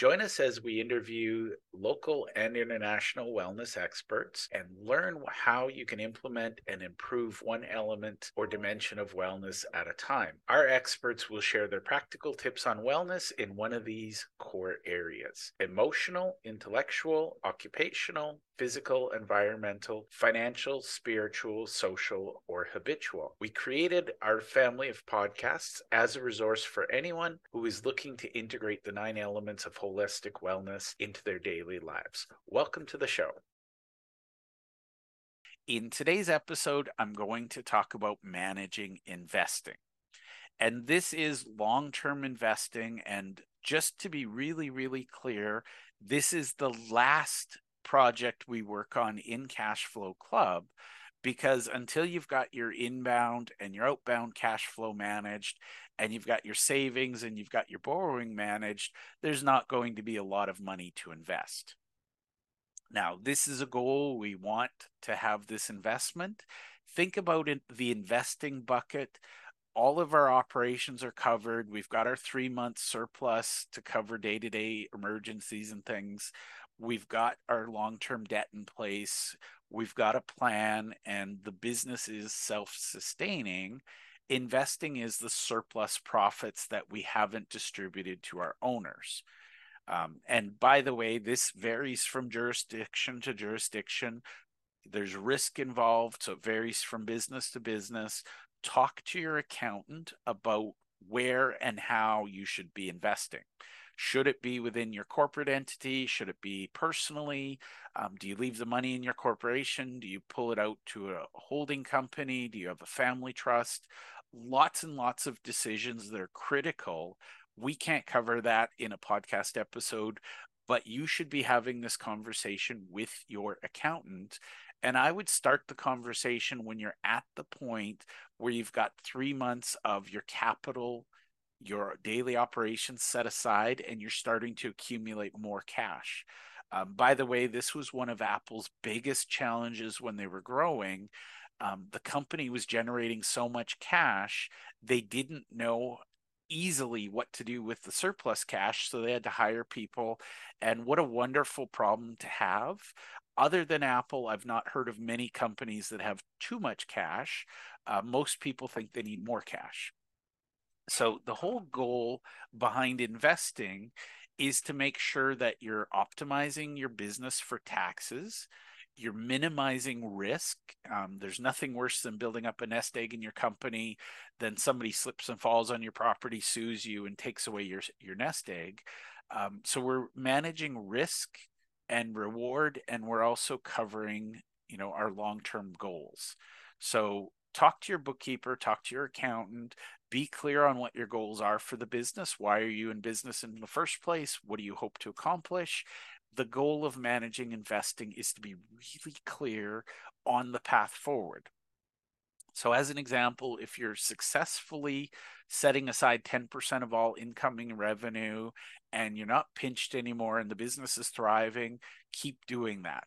Join us as we interview local and international wellness experts and learn how you can implement and improve one element or dimension of wellness at a time. Our experts will share their practical tips on wellness in one of these core areas emotional, intellectual, occupational, physical, environmental, financial, spiritual, social, or habitual. We created our family of podcasts as a resource for anyone who is looking to integrate the nine elements of holistic wellness into their daily lives. Welcome to the show. In today's episode, I'm going to talk about managing investing. And this is long term investing. And just to be really, really clear, this is the last project we work on in Cash Flow Club because until you've got your inbound and your outbound cash flow managed and you've got your savings and you've got your borrowing managed, there's not going to be a lot of money to invest. Now, this is a goal. We want to have this investment. Think about it, the investing bucket. All of our operations are covered. We've got our three month surplus to cover day to day emergencies and things. We've got our long term debt in place. We've got a plan, and the business is self sustaining investing is the surplus profits that we haven't distributed to our owners. Um, and by the way, this varies from jurisdiction to jurisdiction. There's risk involved, so it varies from business to business. Talk to your accountant about where and how you should be investing. Should it be within your corporate entity? Should it be personally? Um, do you leave the money in your corporation? Do you pull it out to a holding company? Do you have a family trust? lots and lots of decisions that are critical. We can't cover that in a podcast episode, but you should be having this conversation with your accountant. And I would start the conversation when you're at the point where you've got three months of your capital, your daily operations set aside, and you're starting to accumulate more cash. Um, by the way, this was one of Apple's biggest challenges when they were growing um, the company was generating so much cash, they didn't know easily what to do with the surplus cash. So they had to hire people. And what a wonderful problem to have. Other than Apple, I've not heard of many companies that have too much cash. Uh, most people think they need more cash. So the whole goal behind investing is to make sure that you're optimizing your business for taxes you're minimizing risk. Um, there's nothing worse than building up a nest egg in your company. Then somebody slips and falls on your property, sues you, and takes away your your nest egg. Um, so we're managing risk and reward, and we're also covering, you know, our long term goals. So talk to your bookkeeper, talk to your accountant, be clear on what your goals are for the business. Why are you in business in the first place? What do you hope to accomplish? The goal of managing investing is to be really clear on the path forward. So, as an example, if you're successfully setting aside 10% of all incoming revenue and you're not pinched anymore and the business is thriving, keep doing that.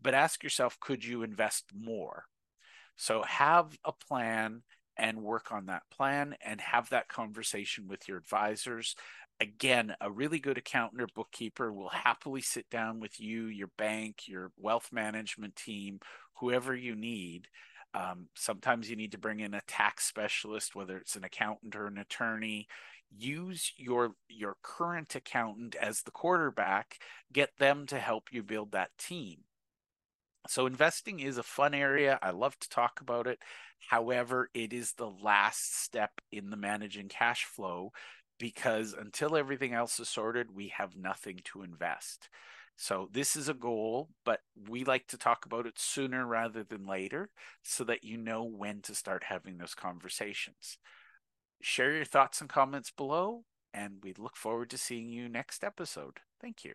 But ask yourself, could you invest more? So, have a plan and work on that plan and have that conversation with your advisors again, a really good accountant or bookkeeper will happily sit down with you, your bank, your wealth management team, whoever you need. Um, sometimes you need to bring in a tax specialist, whether it's an accountant or an attorney. Use your your current accountant as the quarterback. Get them to help you build that team. So investing is a fun area. I love to talk about it. However, it is the last step in the managing cash flow because until everything else is sorted, we have nothing to invest. So this is a goal, but we like to talk about it sooner rather than later so that you know when to start having those conversations. Share your thoughts and comments below, and we look forward to seeing you next episode. Thank you.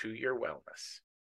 to your wellness.